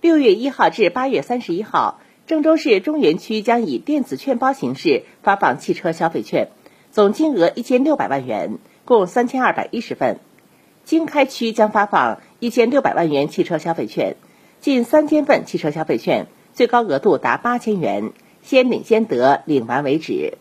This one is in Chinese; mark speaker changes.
Speaker 1: 六月一号至八月三十一号郑州市中原区将以电子券包形式发放汽车消费券总金额一千六百万元共三千二百一十份。经开区将发放一千六百万元汽车消费券近三千份汽车消费券最高额度达八千元先领先得领完为止。